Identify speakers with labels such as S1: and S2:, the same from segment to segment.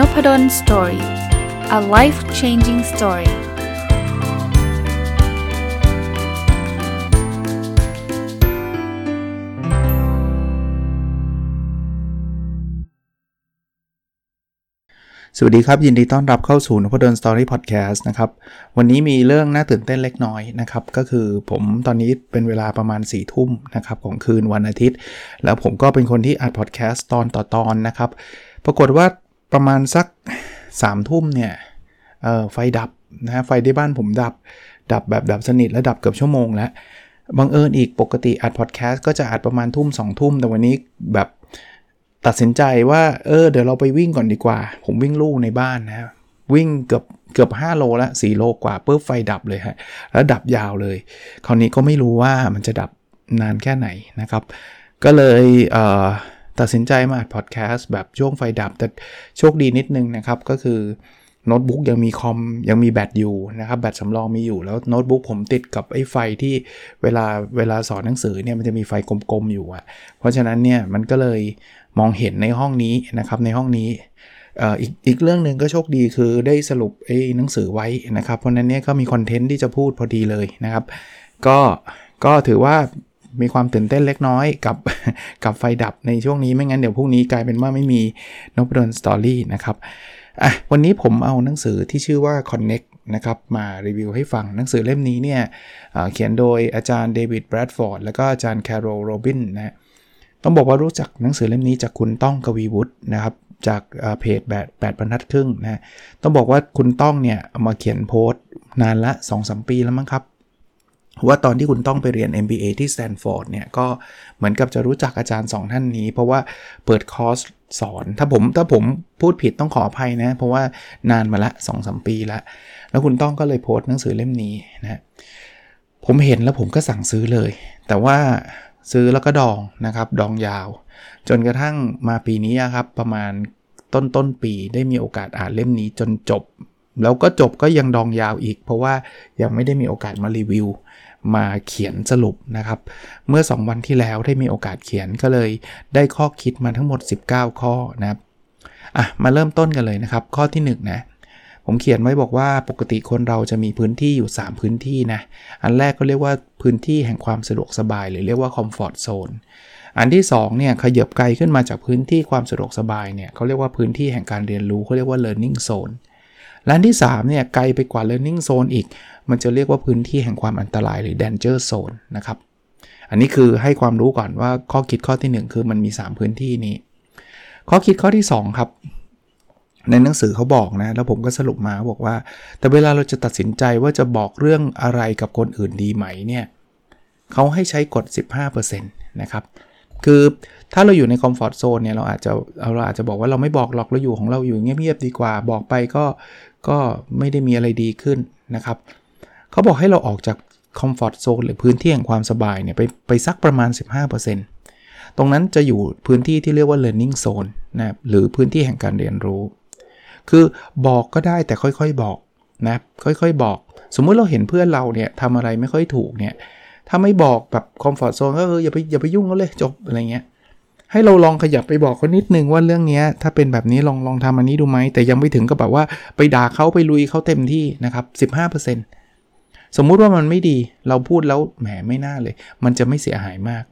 S1: Nopadol's Story a life changing story สวัสดีครับ ยินดีต้อนรับเข้าสู่นพดล Story Podcast นะครับ วันนี้มีเรื่องน่าตื่นเต้นเล็กน้อยนะครับ ก็คือผมตอนนี้เป็นเวลาประมาณ4ี่ทุ่มนะครับ ของคืนวันอาทิตย์ แล้วผมก็เป็นคนที่อัดพอดแคสต์ตอนต่อตอนนะครับ ปรากฏว่า ประมาณสัก3ามทุ่มเนี่ยไฟดับนะฮะไฟที่บ้านผมดับ ดับแบบดับสนิทและดับเกือบชั่วโมงแล้วบังเอิญอีกปกติอัดพอดแคสต์ก็จะอัดประมาณทุ่มสองทุ่ม แต่วันนี้แบบตัดสินใจว่าเออเดี๋ยวเราไปวิ่งก่อนดีกว่า ผมวิ่งลู่ในบ้านนะวิ่งเกือบเกือบ 5 โลละ4โลกว่าปุ๊บไฟดับเลยฮะแล้วดับยาวเลย คราวนี้ก็ไม่รู้ว่ามันจะดับนานแค่ไหนนะครับ ก็เลยเออ ตัดสินใจมาอัดพอดแคสต์แบบช่วงไฟดับ แต่โชคดีนิดนึงนะครับ ก็คือโน้ตบุ๊กยังมีคอมยังมีแบตอยู่นะครับ แบตสำรองมีอยู่แล้วโน้ตบุ๊กผมติดกับไอ้ไฟที่เวลาเวลาสอนหนังสือเนี่ยมันจะมีไฟกลมๆอยู่อะเพราะฉะนั้นเนี่ยมันก็เลยมองเห็นในห้องนี้นะครับในห้องนี้อีกอีกเรื่องหนึ่งก็โชคดีคือได้สรุปไอ้หนังสือไว้นะครับ เพราะนั้นเนี่ยก็มี content ที่จะพูดพอดีเลยนะครับ ก็ก็ถือว่า มีความตื่นเต้นเล็กน้อยกับกับไฟดับในช่วงนี้ไม่งั้นเดี๋ยวพรุ่งนี้กลายเป็นว่าไม่มีนพดล Story นะครับอะวันนี้ผมเอาหนังสือที่ชื่อว่า Connect นะครับมารีวิวให้ฟังหนังสือเล่มนี้เนี่ยเขียนโดยอาจารย์ David Bradford แล้วก็อาจารย์ Carole Robin นะต้องบอกว่ารู้จักหนังสือเล่มนี้จากคุณต้องกวีวุฒินะครับจากเพจแบบแปดบรรทัดครึ่งนะต้องบอกว่าคุณต้องเนี่ยมาเขียนโพสต์นานละ2-3ปีแล้วมั้งครับ ว่าตอนที่คุณต้องไปเรียน MBA ที่สแตนฟอร์ดเนี่ยก็เหมือนกับจะรู้จักอาจารย์ 2 ท่านนี้ เพราะว่าเปิดคอร์สสอน ถ้าผมถ้าผมพูดผิดต้องขออภัยนะ เพราะว่านานมาละ2อสปีละ แล้วคุณต้องก็เลยโพสต์หนังสือเล่มนี้นะผมเห็นแล้วผมก็สั่งซื้อเลย แต่ว่าซื้อแล้วก็ดองนะครับ ดองยาว จนกระทั่งมาปีนี้ครับประมาณต้นต้นปีได้มีโอกาสอ่านเล่มนี้จนจบ แล้วก็จบก็ยังดองยาวอีก เพราะว่ายังไม่ได้มีโอกาสมารีวิว มาเขียนสรุปนะครับ เมื่อ 2 วันที่แล้วได้มีโอกาสเขียนก็เลยได้ข้อคิดมาทั้งหมด 19 ข้อนะครับอะมาเริ่มต้นกันเลยนะครับ ข้อที่1นะผมเขียนไว้บอกว่าปกติคนเราจะมีพื้นที่อยู่ 3 พื้นที่นะ อันแรกก็เรียกว่าพื้นที่แห่งความสะดวกสบาย หรือเรียกว่าคอมฟอร์ทโซนอันที่2เนี่ยขยับไกลขึ้นมาจากพื้นที่ความสะดวกสบายเนี่ยเขาเรียกว่าพื้นที่แห่งการเรียนรู้เขาเรียกว่า learning zone และอันที่3เนี่ยไกลไปกว่า learning zone อีก มันจะเรียกว่าพื้นที่แห่งความอันตรายหรือ danger zone นะครับ อันนี้คือให้ความรู้ก่อนว่าข้อคิดข้อที่ 1 คือมันมี 3 พื้นที่นี้ ข้อคิดข้อที่ 2 ครับ ในหนังสือเขาบอกนะ แล้วผมก็สรุปมาบอกว่า แต่เวลาเราจะตัดสินใจว่าจะบอกเรื่องอะไรกับคนอื่นดีไหมเนี่ยเขาให้ใช้กฎ 15%นะครับ คือถ้าเราอยู่ในคอมฟอร์ทโซนเนี่ยเราอาจจะเราอาจจะบอกว่าเราไม่บอกหรอกเราอยู่ของเราอยู่เงียบๆดีกว่า บอกไปก็ก็ไม่ได้มีอะไรดีขึ้นนะครับ เขาบอกให้เราออกจากคอมฟอร์ทโซนหรือพื้นที่แห่งความสบายเนี่ยไปไปสักประมาณ 15%ตรงนั้นจะอยู่พื้นที่ที่เรียกว่า learning zone นะหรือพื้นที่แห่งการเรียนรู้ คือบอกก็ได้แต่ค่อยๆบอกนะค่อยๆบอก สมมุติเราเห็นเพื่อนเราเนี่ยทำอะไรไม่ค่อยถูกเนี่ยถ้าไม่บอกแบบคอมฟอร์ทโซนก็เอออย่าไปอย่าไปยุ่งเขาเลยจบอะไรเงี้ยให้เราลองขยับไปบอกเขานิดนึงว่าเรื่องนี้ถ้าเป็นแบบนี้ลองลองทำอันนี้ดูไหมแต่ยังไม่ถึงกับแบบว่าไปด่าเขาไปลุยเขาเต็มที่นะครับ15% สมมุติว่ามันไม่ดีเราพูดแล้วแหมไม่น่าเลย มันจะไม่เสียหายมาก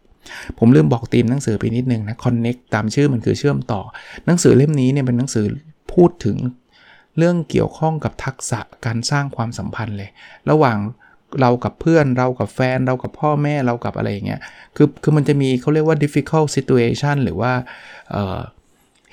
S1: ผมลืมบอกตีมหนังสือไปนิดนึงนะ connect ตามชื่อมันคือเชื่อมต่อ หนังสือเล่มนี้เนี่ยเป็นหนังสือพูดถึงเรื่องเกี่ยวข้องกับทักษะการสร้างความสัมพันธ์เลย ระหว่างเรากับเพื่อนเรากับแฟนเรากับพ่อแม่เรากับอะไรอย่างเงี้ยคือคือมันจะมีเขาเรียกว่า difficult situation หรือว่า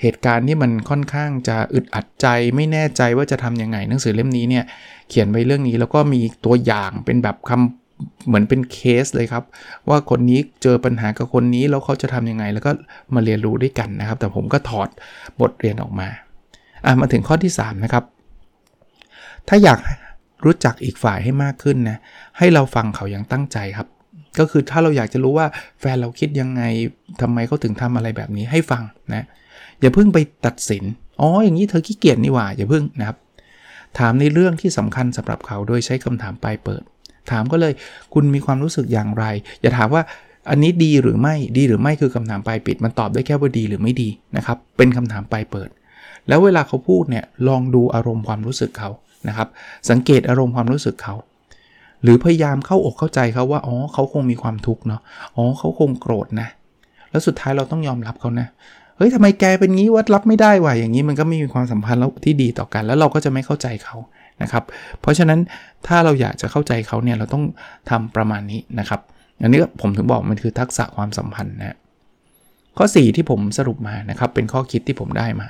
S1: เหตุการณ์ที่มันค่อนข้างจะอึดอัดใจไม่แน่ใจว่าจะทำยังไงหนังสือเล่มนี้เนี่ยเขียนไว้เรื่องนี้แล้วก็มีตัวอย่างเป็นแบบคำเหมือนเป็นเคสเลยครับ ว่าคนนี้เจอปัญหากับคนนี้แล้วเขาจะทำยังไง แล้วก็มาเรียนรู้ด้วยกันนะครับ แต่ผมก็ถอดบทเรียนออกมาอะมาถึงข้อที่ 3 นะครับ ถ้าอยากรู้จักอีกฝ่ายให้มากขึ้นนะให้เราฟังเขาอย่างตั้งใจครับ ก็คือถ้าเราอยากจะรู้ว่าแฟนเราคิดยังไงทำไมเขาถึงทำอะไรแบบนี้ให้ฟังนะอย่าเพิ่งไปตัดสินอ๋ออย่างนี้เธอขี้เกียจนี่หว่าอย่าเพิ่งนะครับถามในเรื่องที่สำคัญสำหรับเขาโดยใช้คำถามปลายเปิด ถามก็เลยคุณมีความรู้สึกอย่างไร อย่าถามว่าอันนี้ดีหรือไม่ดีหรือไม่คือคำถามปลายปิด มันตอบได้แค่ว่าดีหรือไม่ดีนะครับเป็นคำถามปลายเปิด แล้วเวลาเขาพูดเนี่ยลองดูอารมณ์ความรู้สึกเขานะครับสังเกตอารมณ์ความรู้สึกเขา หรือพยายามเข้าอกเข้าใจเขาว่า อ๋อ เขาคงมีความทุกข์เนาะ อ๋อ เขาคงโกรธนะ แล้วสุดท้ายเราต้องยอมรับเขานะ เฮ้ยทำไมแกเป็นงี้วัดรับไม่ได้วะอย่างนี้มันก็ไม่มีความสัมพันธ์แล้วที่ดีต่อกัน แล้วเราก็จะไม่เข้าใจเขานะครับ เพราะฉะนั้นถ้าเราอยากจะเข้าใจเขาเนี่ยเราต้องทำประมาณนี้นะครับ อันนี้ผมถึงบอกมันคือทักษะความสัมพันธ์นะข้อ 4 ที่ผมสรุปมานะครับเป็นข้อคิดที่ผมได้มา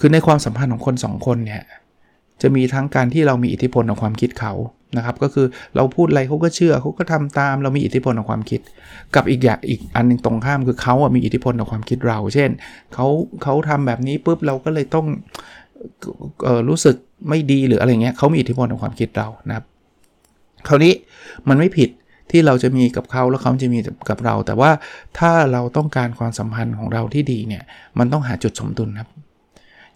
S1: คือในความสัมพันธ์ของคน 2 คนเนี่ย จะมีทั้งการที่เรามีอิทธิพลต่อความคิดเขานะครับ ก็คือเราพูดอะไรเขาก็เชื่อเขาก็ทำตามเรามีอิทธิพลต่อความคิด กับอีกอย่างอีกอันนึงตรงข้ามคือเขาอะมีอิทธิพลต่อความคิดเรา เช่นเขาเขาทำแบบนี้ปุ๊บเราก็เลยต้องออรู้สึกไม่ดีหรืออะไรเงี้ยเขามีอิทธิพลต่อความคิดเรานะครับ คราวนี้มันไม่ผิดที่เราจะมีกับเขาแล้วเขาจะมีกับเรา แต่ว่าถ้าเราต้องการความสัมพันธ์ของเราที่ดีเนี่ยมันต้องหาจุดสมดุลครับ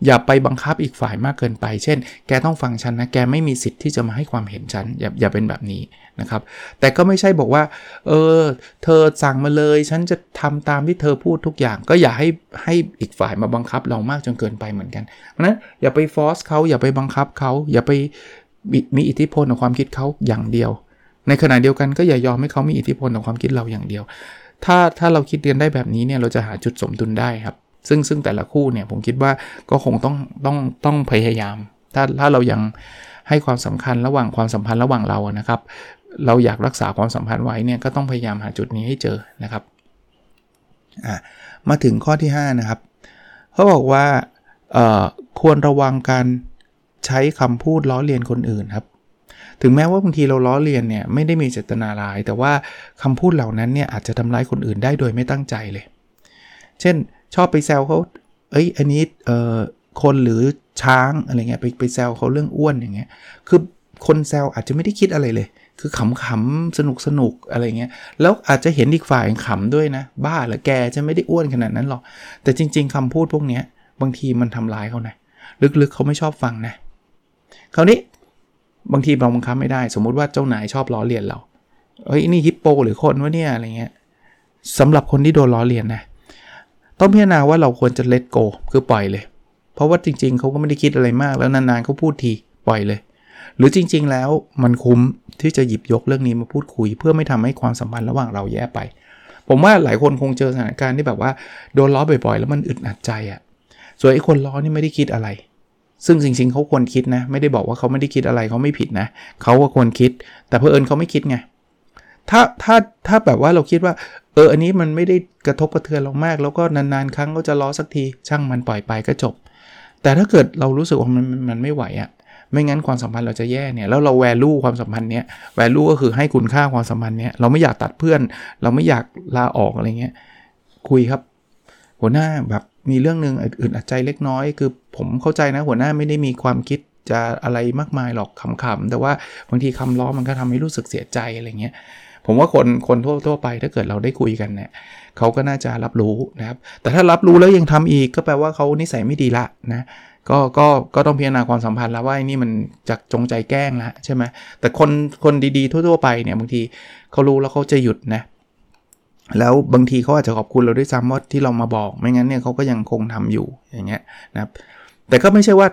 S1: อย่าไปบังคับอีกฝ่ายมากเกินไป เช่น แกต้องฟังฉันนะ แกไม่มีสิทธิ์ที่จะมาให้ความเห็นฉัน อย่าอย่าเป็นแบบนี้นะครับ แต่ก็ไม่ใช่บอกว่า เออ เธอสั่งมาเลย ฉันจะทำตามที่เธอพูดทุกอย่าง ก็อย่าให้ให้อีกฝ่ายมาบังคับเรามากจนเกินไปเหมือนกัน เพราะนั้นอย่าไปฟอสเขาอย่าไปบังคับเขาอย่าไปมีอิทธิพลต่อความคิดเขาอย่างเดียว ในขณะเดียวกันก็อย่ายอมให้เขามีอิทธิพลต่อความคิดเราอย่างเดียว ถ้าถ้าเราคิดเรียนได้แบบนี้เนี่ยเราจะหาจุดสมดุลได้ครับ ซึ่งซึ่งแต่ละคู่เนี่ยผมคิดว่าก็คงต้องต้องต้องพยายาม ถ้าถ้าเรายังให้ความสำคัญระหว่างความสัมพันธ์ระหว่างเรานะครับ เราอยากรักษาความสัมพันธ์ไว้เนี่ยก็ต้องพยายามหาจุดนี้ให้เจอนะครับมาถึงข้อที่ 5 นะครับเขาบอกว่าควรระวังการใช้คำพูดล้อเลียนคนอื่นครับ ถึงแม้ว่าบางทีเราล้อเลียนเนี่ยไม่ได้มีเจตนาร้าย แต่ว่าคำพูดเหล่านั้นเนี่ยอาจจะทำร้ายคนอื่นได้โดยไม่ตั้งใจเลย เช่น ชอบไปแซวเขาเอ้ยอันนี้เอ่อคนหรือช้างอะไรเงี้ยไปไปแซวเขาเรื่องอ้วนอย่างเงี้ยคือคนแซวอาจจะไม่ได้คิดอะไรเลย คือขำๆสนุกสนุกอะไรเงี้ยแล้วอาจจะเห็นอีกฝ่ายขำด้วยนะ บ้าเหรอแกจะไม่ได้อ้วนขนาดนั้นหรอก แต่จริง ๆคำพูดพวกเนี้ยบางทีมันทำร้ายเขานะลึกๆเขาไม่ชอบฟังนะคราวนี้บางทีเราบังคับไม่ได้ สมมุติว่าเจ้านายชอบล้อเลียนเราเฮ้ยนี่ฮิปโปหรือคนวะเนี่ยอะไรเงี้ยสำหรับคนที่โดนล้อเลียนนะ ต้องพิจารณาว่าเราควรจะ let go คือปล่อยเลย เพราะว่าจริง ๆเขาก็ไม่ได้คิดอะไรมากแล้วนานๆเขาพูดทีปล่อยเลย หรือจริง ๆ แล้วมันคุ้มที่จะหยิบยกเรื่องนี้มาพูดคุย เพื่อไม่ทำให้ความสัมพันธ์ระหว่างเราแย่ไป ผมว่าหลายคนคงเจอสถานการณ์ที่แบบว่าโดนล้อบ่อยๆ แล้วมันอึดอัดใจอะ่ะส่วนไอ้คนล้อนี่ไม่ได้คิดอะไร ซึ่งจริงๆเขาควรคิดนะ ไม่ได้บอกว่าเขาไม่ได้คิดอะไรเขาไม่ผิดนะเขาก็ควรคิด แต่เพอเอิญเขาไม่คิดไง ถ้าถ้าถ้าแบบว่าเราคิดว่า เอออันนี้มันไม่ได้กระทบกระเทือนเรามาก แล้วก็นานๆ ครั้งก็จะล้อสักทีช่างมันปล่อยไปก็จบ แต่ถ้าเกิดเรารู้สึกว่ามันมันไม่ไหวอะ่ะไม่งั้นความสัมพันธ์เราจะแย่เนี่ยแล้วเราแวลูความสัมพันธ์เนี้ยแวลูก็คือให้คุณค่าความสัมพันธ์เนี้ยเราไม่อยากตัดเพื่อน เราไม่อยากลาออกอะไรเงี้ยคุยครับ หัวหน้าแบบมีเรื่องหนึ่งอื่นอัดใจเล็กน้อย คือผมเข้าใจนะหัวหน้าไม่ได้มีความคิดจะอะไรมากมายหรอกขำๆแต่ว่าบางทีคำล้อมันก็ทำให้รู้สึกเสียใจอะไรเงี้ย ผมว่าคนคนทั่วทั่วไปถ้าเกิดเราได้คุยกันเนี่ยเขาก็น่าจะรับรู้นะครับแต่ถ้ารับรู้แล้วยังทำอีกก็แปลว่าเขานิสัยไม่ดีละนะก็ก็ก็ต้องพิจารณาความสัมพันธ์แล้วว่าไอ้นี่มันจากจงใจแกล้งละใช่ไหมแต่คนคนดีๆ ทั่ว ๆ ไปเนี่ยบางทีเขารู้แล้วเขาจะหยุดนะแล้วบางทีเขาอาจจะขอบคุณเราด้วยซ้ำว่าที่เรามาบอก ไม่งั้นเนี่ยเขาก็ยังคงทำอยู่อย่างเงี้ยนะครับแต่ก็ไม่ใช่ว่า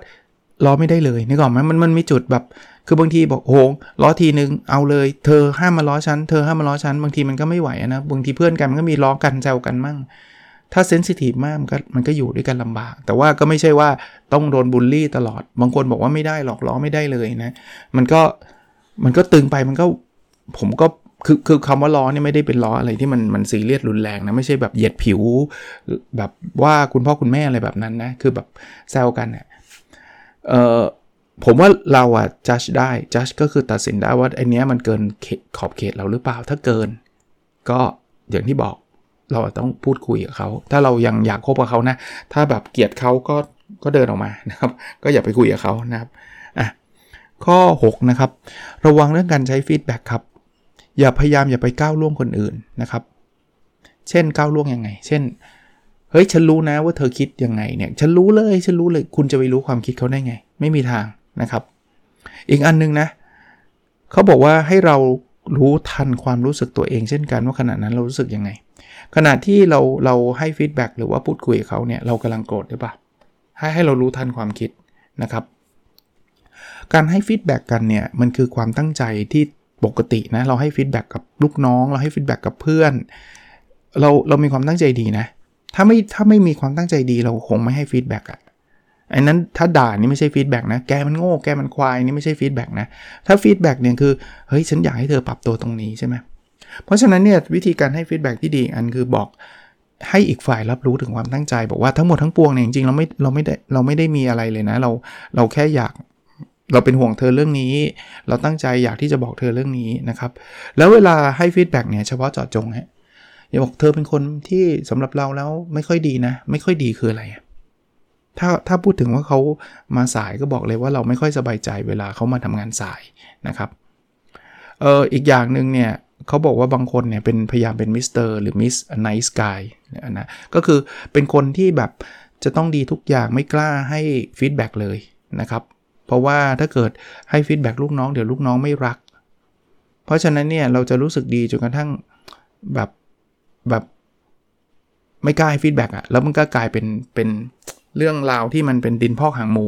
S1: รอไม่ได้เลยนึกออกไหมมันมันมีจุดแบบ คือบางทีบอกโหล้อทีนึงเอาเลย เธอห้ามมาล้อฉันเธอห้ามมาล้อฉันบางทีมันก็ไม่ไหวนะบางทีเพื่อนกันมันก็มีล้อกันแซวกันมั่ง ถ้าเซนซิทีฟมากมันก็มันก็อยู่ด้วยกันลำบาก แต่ว่าก็ไม่ใช่ว่าต้องโดนบูลลี่ตลอด บางคนบอกว่าไม่ได้หรอกล้อไม่ได้เลยนะ มันก็มันก็ตึงไปมันก็ผมก็คือคือคำว่าล้อเนี่ยไม่ได้เป็นล้ออะไรที่มันมันซีเรียสรุนแรงนะไม่ใช่แบบเหยียดผิว แบบว่าคุณพ่อคุณแม่อะไรแบบนั้นนะคือแบบแซวกันเนี่ย ผมว่าเราอะจัดได้จัดก็คือตัดสินได้ว่าไอเนี้ยมันเกินขอบเขตเราหรือเปล่าถ้าเกิน ก็อย่างที่บอกเราต้องพูดคุยกับเขา ถ้าเรายังอยากคบกับเขานะ ถ้าแบบเกลียดเขาก็ก็เดินออกมานะครับ ก็อย่าไปคุยกับเขานะครับอะข้อ 6 นะครับ ระวังเรื่องการใช้ฟีดแบ็กครับ อย่าพยายามอย่าไปก้าวล่วงคนอื่นนะครับ เช่นก้าวล่วงยังไง เช่น เฮ้ยฉันรู้นะว่าเธอคิดยังไงเนี่ยฉันรู้เลยฉันรู้เลยคุณจะไปรู้ความคิดเขาได้ไง ไม่มีทางนะครับ อีกอันนึงนะเขาบอกว่าให้เรารู้ทันความรู้สึกตัวเองเช่นกันว่าขณะนั้นเรารู้สึกยังไงขณะที่เราเราให้ feedback หรือว่าพูดคุยกับเขาเนี่ยเรากำลังโกรธหรือเปล่าให้ให้เรารู้ทันความคิดนะครับ การให้ feedback กันเนี่ยมันคือความตั้งใจที่ปกตินะเราให้ feedback กับลูกน้อง เราให้ feedback กับเพื่อน เราเรามีความตั้งใจดีนะ ถ้าไม่ถ้าไม่มีความตั้งใจดีเราคงไม่ให้ feedback อะอันนั้นถ้าด่านี่ไม่ใช่ feedback นะ แกมันโง่ แกมันควายนี่ไม่ใช่ feedback นะ ถ้า feedback เนี่ยคือเฮ้ยฉันอยากให้เธอปรับตัวตรงนี้ใช่ไหมเพราะฉะนั้นเนี่ยวิธีการให้ feedback ที่ดีอันคือบอกให้อีกฝ่ายรับรู้ถึงความตั้งใจ บอกว่าทั้งหมดทั้งปวงเนี่ยจริงๆเราไม่เราไม่ได้เราไม่ได้มีอะไรเลยนะ เราเราแค่อยากเราเป็นห่วงเธอเรื่องนี้ เราตั้งใจอยากที่จะบอกเธอเรื่องนี้นะครับ แล้วเวลาให้ feedback เนี่ยเฉพาะเจาะจงฮะ อย่าบอกเธอเป็นคนที่สำหรับเราแล้วไม่ค่อยดีนะ ไม่ค่อยดีคืออะไร ถ้าถ้าพูดถึงว่าเขามาสายก็บอกเลยว่าเราไม่ค่อยสบายใจเวลาเขามาทำงานสายนะครับเอออีกอย่างหนึ่งเนี่ยเขาบอกว่าบางคนเนี่ยเป็นพยายามเป็นมิสเตอร์หรือ Miss Nice Guy นะก็คือเป็นคนที่แบบจะต้องดีทุกอย่างไม่กล้าให้ feedback เลยนะครับเพราะว่าถ้าเกิดให้ feedback ลูกน้องเดี๋ยวลูกน้องไม่รัก เพราะฉะนั้นเนี่ยเราจะรู้สึกดีจนกระทั่งแบบ แบบไม่กล้าให้ feedback อะแล้วมันก็กลายเป็นเป็นเรื่องราวที่มันเป็นดินพอกหางหมู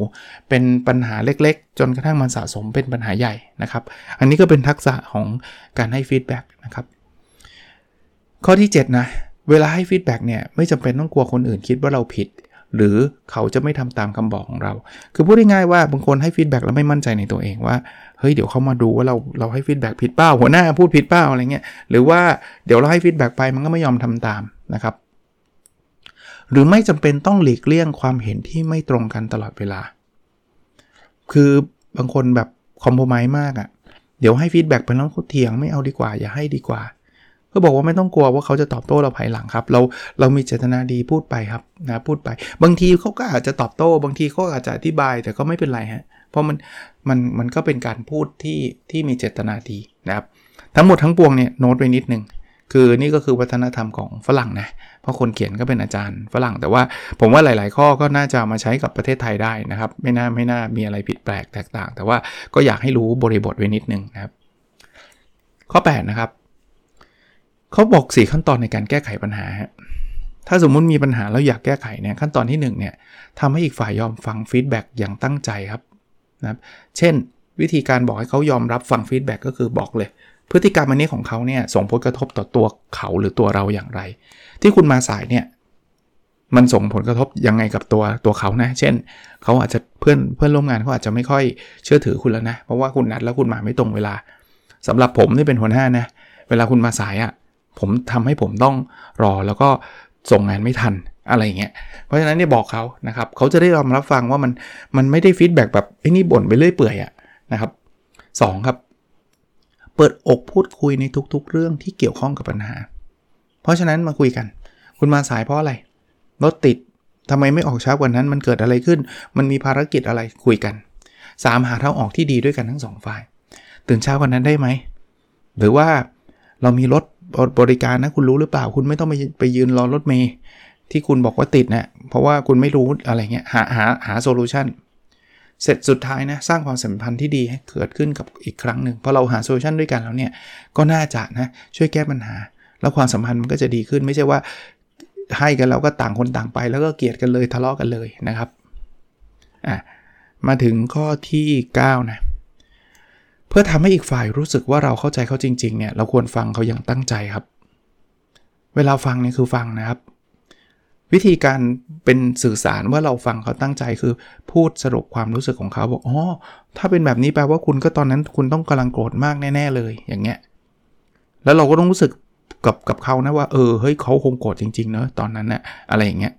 S1: เป็นปัญหาเล็กๆ จนกระทั่งมันสะสมเป็นปัญหาใหญ่นะครับ อันนี้ก็เป็นทักษะของการให้ feedback นะครับ ข้อที่ 7 นะ เวลาให้ feedback เนี่ย ไม่จำเป็นต้องกลัวคนอื่นคิดว่าเราผิด หรือเขาจะไม่ทำตามคำบอกของเรา คือพูดง่ายๆว่าบางคนให้ feedback แล้วไม่มั่นใจในตัวเองว่า เฮ้ยเดี๋ยวเขามาดูว่าเราเราให้ feedback ผิดเปล่าหัวหน้าพูดผิดเปล่าอะไรเงี้ยหรือว่าเดี๋ยวเราให้ feedback ไปมันก็ไม่ยอมทำตามนะครับ หรือไม่จำเป็นต้องหลีกเลี่ยงความเห็นที่ไม่ตรงกันตลอดเวลา คือบางคนแบบ compromise มากอะเดี๋ยวให้ feedback ไปแล้วเขาเถียงไม่เอาดีกว่า อย่าให้ดีกว่าก็บอกว่าไม่ต้องกลัวว่าเขาจะตอบโต้เราภายหลังครับ เราเรามีเจตนาดีพูดไปครับนะพูดไป บางทีเขาก็อาจจะตอบโต้ บางทีเขาอาจจะอธิบายแต่ก็ไม่เป็นไรฮะเพราะมัน มันมันก็เป็นการพูดที่ที่มีเจตนาดีนะครับ ทั้งหมดทั้งปวงเนี่ยโน้ตไว้นิดนึงคือนี่ก็คือวัฒนธรรมของฝรั่งนะ เพราะคนเขียนก็เป็นอาจารย์ฝรั่ง แต่ว่าผมว่าหลาย ๆ ข้อก็น่าจะมาใช้กับประเทศไทยได้นะครับ ไม่น่าไม่น่ามีอะไรผิดแปลกแตกต่าง แต่ว่าก็อยากให้รู้บริบทไว้นิดนึงนะครับ ข้อ 8 นะครับ เขาบอก 4 ขั้นตอนในการแก้ไขปัญหา ถ้าสมมุติมีปัญหาแล้วอยากแก้ไขเนี่ยขั้นตอนที่1เนี่ยทำให้อีกฝ่ายยอมฟัง feedback อย่างตั้งใจครับ นะครับเช่น วิธีการบอกให้เขายอมรับฟัง feedback ก็คือบอกเลย พฤติกรรมอันนี้ของเขาเนี่ยส่งผลกระทบต่อตัวเขาหรือตัวเราอย่างไร ที่คุณมาสายเนี่ยมันส่งผลกระทบยังไงกับตัวตัวเขานะ เช่น เขาอาจจะเพื่อนเพื่อนร่วมงานเขาอาจจะไม่ค่อยเชื่อถือคุณแล้วนะ เพราะว่าคุณนัดแล้วคุณมาไม่ตรงเวลาสำหรับผมที่เป็นหัวหน้านะ เวลาคุณมาสายอะ่ะ ผมทำให้ผมต้องรอแล้วก็ส่งงานไม่ทัน อะไรเงี้ย เพราะฉะนั้นเนี่ยบอกเขานะครับเขาจะได้ยอมรับฟังว่ามันมันไม่ได้ฟีดแบ็กแบบไอ้นี่บ่นไปเรื่อยเปื่อยอะนะครับ2ครับ เปิดอกพูดคุยในทุกๆ เรื่องที่เกี่ยวข้องกับปัญหา เพราะฉะนั้นมาคุยกัน คุณมาสายเพราะอะไรรถติดทำไมไม่ออกช้ากว่านั้นมันเกิดอะไรขึ้น มันมีภารกิจอะไรคุยกัน 3 หาทางออกที่ดีด้วยกันทั้งสองฝ่าย ตื่นเช้ากว่านั้นได้ไหม หรือว่าเรามีรถบริการนะคุณรู้หรือเปล่า คุณไม่ต้องไปไปยืนรอรถเมล์ ที่คุณบอกว่าติดนะเพราะว่าคุณไม่รู้อะไรเงี้ยหาหาหา solution เสร็จสุดท้ายนะสร้างความสัมพันธ์ที่ดีให้เกิดขึ้นกับอีกครั้งหนึ่งพอเราหา solution ด้วยกันแล้วเนี่ยก็น่าจะนะช่วยแก้ปัญหา แล้วความสัมพันธ์มันก็จะดีขึ้นไม่ใช่ว่าให้กันแล้วก็ต่างคนต่างไป แล้วก็เกลียดกันเลยทะเลาะกันเลยนะครับอะมาถึงข้อที่9นะเพื่อทำให้อีกฝ่ายรู้สึกว่าเราเข้าใจเขาจริงๆเนี่ยเราควรฟังเขาอย่างตั้งใจครับ เวลาฟังเนี่ยคือฟังนะครับ วิธีการเป็นสื่อสารว่าเราฟังเขาตั้งใจคือพูดสรุปความรู้สึกของเขาบอกอ๋อถ้าเป็นแบบนี้แปลว่าคุณก็ตอนนั้นคุณต้องกำลังโกรธมากแน่ ๆ เลยอย่างเงี้ยแล้วเราก็ต้องรู้สึกกับกับเขานะว่าเออเฮ้ยเขาคงโกรธจริงๆเนอะตอนนั้นนะอะไรอย่างเงี้ย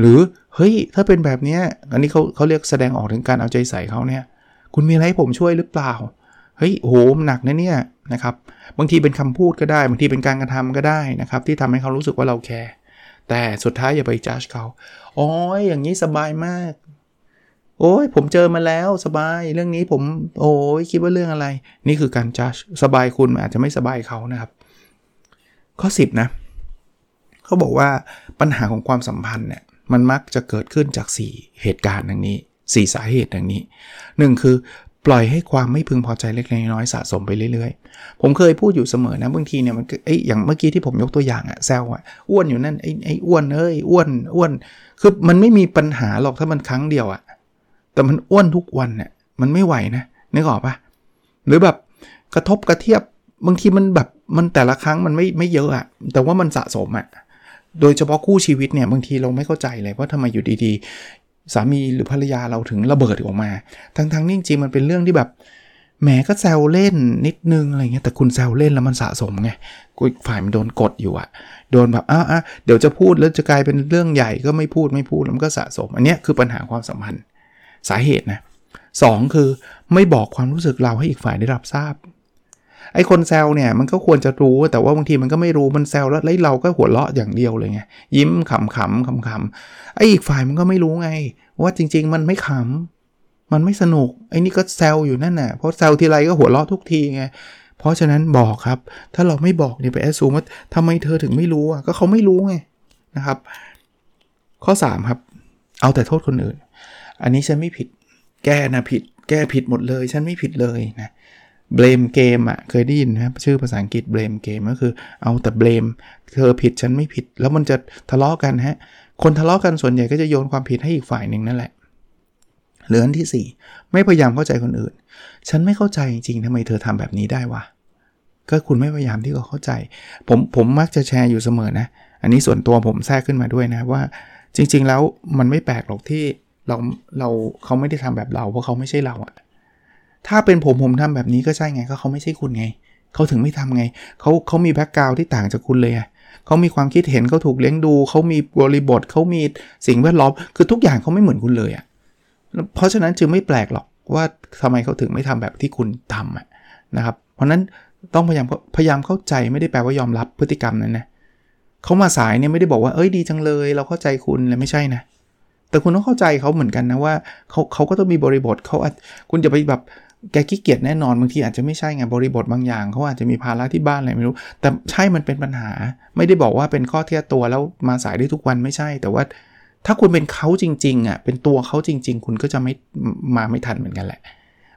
S1: หรือเฮ้ยถ้าเป็นแบบเนี้ยอันนี้เขาเขาเรียกแสดงออกถึงการเอาใจใส่เขาเนี่ย คุณมีอะไรให้ผมช่วยหรือเปล่าเฮ้ยโหมหนักนะเนี่ยนะครับบางทีเป็นคำพูดก็ได้บางทีเป็นการกระทำก็ได้นะครับ ที่ทำให้เขารู้สึกว่าเราแคร์ แต่สุดท้ายอย่าไปจัดเขาอ๋ออย่างนี้สบายมาก โอ้ยผมเจอมาแล้วสบายเรื่องนี้ผม โอ้ยคิดว่าเรื่องอะไร นี่คือการจัดสบายคุณอาจจะไม่สบายเขานะครับ ข้อ 10 นะเขาบอกว่าปัญหาของความสัมพันธ์เนี่ยมันมักจะเกิดขึ้นจาก 4 เหตุการณ์ดังนี้ 4 สาเหตุดังนี้ 1 คือ ปล่อยให้ความไม่พึงพอใจเล็กๆน้อยๆสะสมไปเรื่อยๆ ผมเคยพูดอยู่เสมอนะบางทีเนี่ยมันไอ้อย่างเมื่อกี้ที่ผมยกตัวอย่างอะแซวอะอ้วนอยู่นั่นไอ้ไอ้อ้วนเอ้ยอ้วนอ้วน คือมันไม่มีปัญหาหรอกถ้ามันครั้งเดียวอะแต่มันอ้วนทุกวันเนี่ยมันไม่ไหวนะนึกออกปะหรือแบบกระทบกระเทียบบางทีมันแบบมันแต่ละครั้งมันไม่ไม่เยอะอะแต่ว่ามันสะสมอะโดยเฉพาะคู่ชีวิตเนี่ยบางทีเราไม่เข้าใจเลยว่าทำไมอยู่ดีๆ สามีหรือภรรยาเราถึงระเบิดออกมา ทั้งๆนี่จริงๆมันเป็นเรื่องที่แบบแหมก็แซวเล่นนิดนึงอะไรเงี้ยแต่คุณแซวเล่นแล้วมันสะสมไงกูฝ่ายมันโดนกดอยู่อะโดนแบบอ้าเดี๋ยวจะพูดแล้วจะกลายเป็นเรื่องใหญ่ก็ไม่พูดไม่พูดแล้วมันก็สะสม อันนี้คือปัญหาความสัมพันธ์สาเหตุนะสคือไม่บอกความรู้สึกเราให้อีกฝ่ายได้รับทราบ ไอ้คนแซวเนี่ยมันก็ควรจะรู้แต่ว่าบางทีมันก็ไม่รู้มันแซวแล้วแล้เราก็หัวเราะอย่างเดียวเลยไงยิ้มขำขำขำขำไอ้อีกฝ่ายมันก็ไม่รู้ไง ว่าจริง ๆ มันไม่ขำมันไม่สนุกไอ้นี่ก็แซวอยู่นั่นน่ะเพราะแซวทีไรก็หัวเราะทุกทีไงเพราะฉะนั้นบอกครับ ถ้าเราไม่บอกเนี่ยไปแอสซูมว่าทำไมเธอถึงไม่รู้อะก็เขาไม่รู้ไงนะครับ ข้อ 3 ครับ เอาแต่โทษคนอื่น อันนี้ฉันไม่ผิด แกนะผิด แกผิดหมดเลย ฉันไม่ผิดเลยนะ เบลมเกมอะเคยได้ยินไหมชื่อภาษาอังกฤษเบลมเกมก็คือเอาแต่เบลมเธอผิดฉันไม่ผิด แล้วมันจะทะเลาะกันฮะ คนทะเลาะกันส่วนใหญ่ก็จะโยนความผิดให้อีกฝ่ายหนึ่งนั่นแหละเหลืออันที่ 4 ไม่พยายามเข้าใจคนอื่น ฉันไม่เข้าใจจริงๆทำไมเธอทำแบบนี้ได้วะก็คุณไม่พยายามที่จะเข้าใจ ผมผมมักจะแชร์อยู่เสมอนะ อันนี้ส่วนตัวผมแทรกขึ้นมาด้วยนะว่า จริง ๆ แล้วมันไม่แปลกหรอกที่เราเราเขาไม่ได้ทำแบบเราเพราะเขาไม่ใช่เราอะ ถ้าเป็นผมผมทำแบบนี้ก็ใช่ไงก็เขาไม่ใช่คุณไง เขาถึงไม่ทำไง เขาเขามีแบ็กกราวที่ต่างจากคุณเลยอะเขามีความคิดเห็นเขาถูกเลี้ยงดู เขามีบริบทเขามีสิ่งแวดล้อมคือทุกอย่างเขาไม่เหมือนคุณเลยอะเพราะฉะนั้นจึงไม่แปลกหรอกว่าทำไมเขาถึงไม่ทำแบบที่คุณทำะนะครับ เพราะนั้นต้องพยายามพยายามเข้าใจไม่ได้แปลว่ายอมรับพฤติกรรมนั้นนะเขามาสายเนี่ยไม่ได้บอกว่าเอ้ยดีจังเลย เราเข้าใจคุณเลยไม่ใช่นะแต่คุณต้องเข้าใจเขาเหมือนกันนะว่าเขาเขาก็ต้องมีบริบทเขาคุณจะไปแบบ แกขี้เกียจแน่นอนบางทีอาจจะไม่ใช่ไงบริบทบางอย่างเขาอาจจะมีภาระที่บ้านอะไรไม่รู้ แต่ใช่มันเป็นปัญหา ไม่ได้บอกว่าเป็นข้อเทียบตัวแล้วมาสายได้ทุกวันไม่ใช่ แต่ว่าถ้าคุณเป็นเขาจริงๆอะเป็นตัวเขาจริง ๆ คุณก็จะไม่มาไม่ทันเหมือนกันแหละ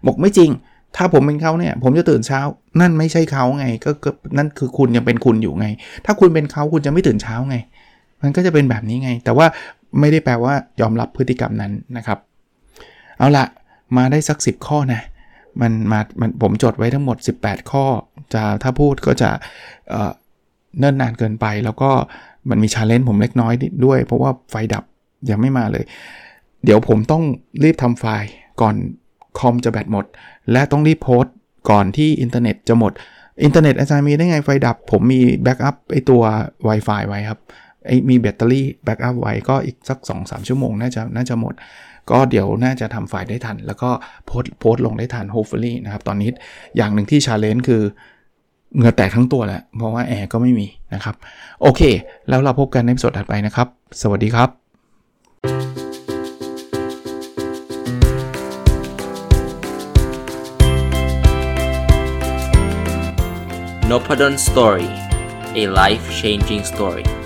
S1: บอกไม่จริง ถ้าผมเป็นเขาเนี่ย ผมจะตื่นเช้า นั่นไม่ใช่เขาไงก็นั่นคือคุณยังเป็นคุณอยู่ไง ถ้าคุณเป็นเขาคุณจะไม่ตื่นเช้าไง มันก็จะเป็นแบบนี้ไง แต่ว่าไม่ได้แปลว่ายอมรับพฤติกรรมนั้นนะครับ เอาละมาได้สัก 10 ข้อนะ มันมามันผมจดไว้ทั้งหมด 18 ข้อ จะถ้าพูดก็จะเนิ่นนานเกินไป แล้วก็มันมี challenge ผมเล็กน้อยด้วย เพราะว่าไฟดับยังไม่มาเลย เดี๋ยวผมต้องรีบทำไฟล์ก่อนคอมจะแบตหมด และต้องรีบโพสต์ก่อนที่อินเทอร์เน็ตจะหมด อินเทอร์เน็ตอาจารย์มีได้ไงไฟดับ ผมมี backup ไอตัว Wi-Fi ไว้ครับไอมีแบตเตอรี่ backup ไว้ก็อีกสัก 2-3 ชั่วโมงน่าจะน่าจะหมด ก็เดี๋ยวน่าจะทำไฟล์ได้ทัน แล้วก็โพสโพสลงได้ทัน hopefully นะครับ ตอนนี้อย่างหนึ่งที่ชาเลนจ์คือเหงื่อแตกทั้งตัวแหละ เพราะว่าแอร์ก็ไม่มีนะครับ โอเค แล้วเราพบกันในสดถัดไปนะครับ สวัสดีครับ
S2: n o p a d o n Story a life changing story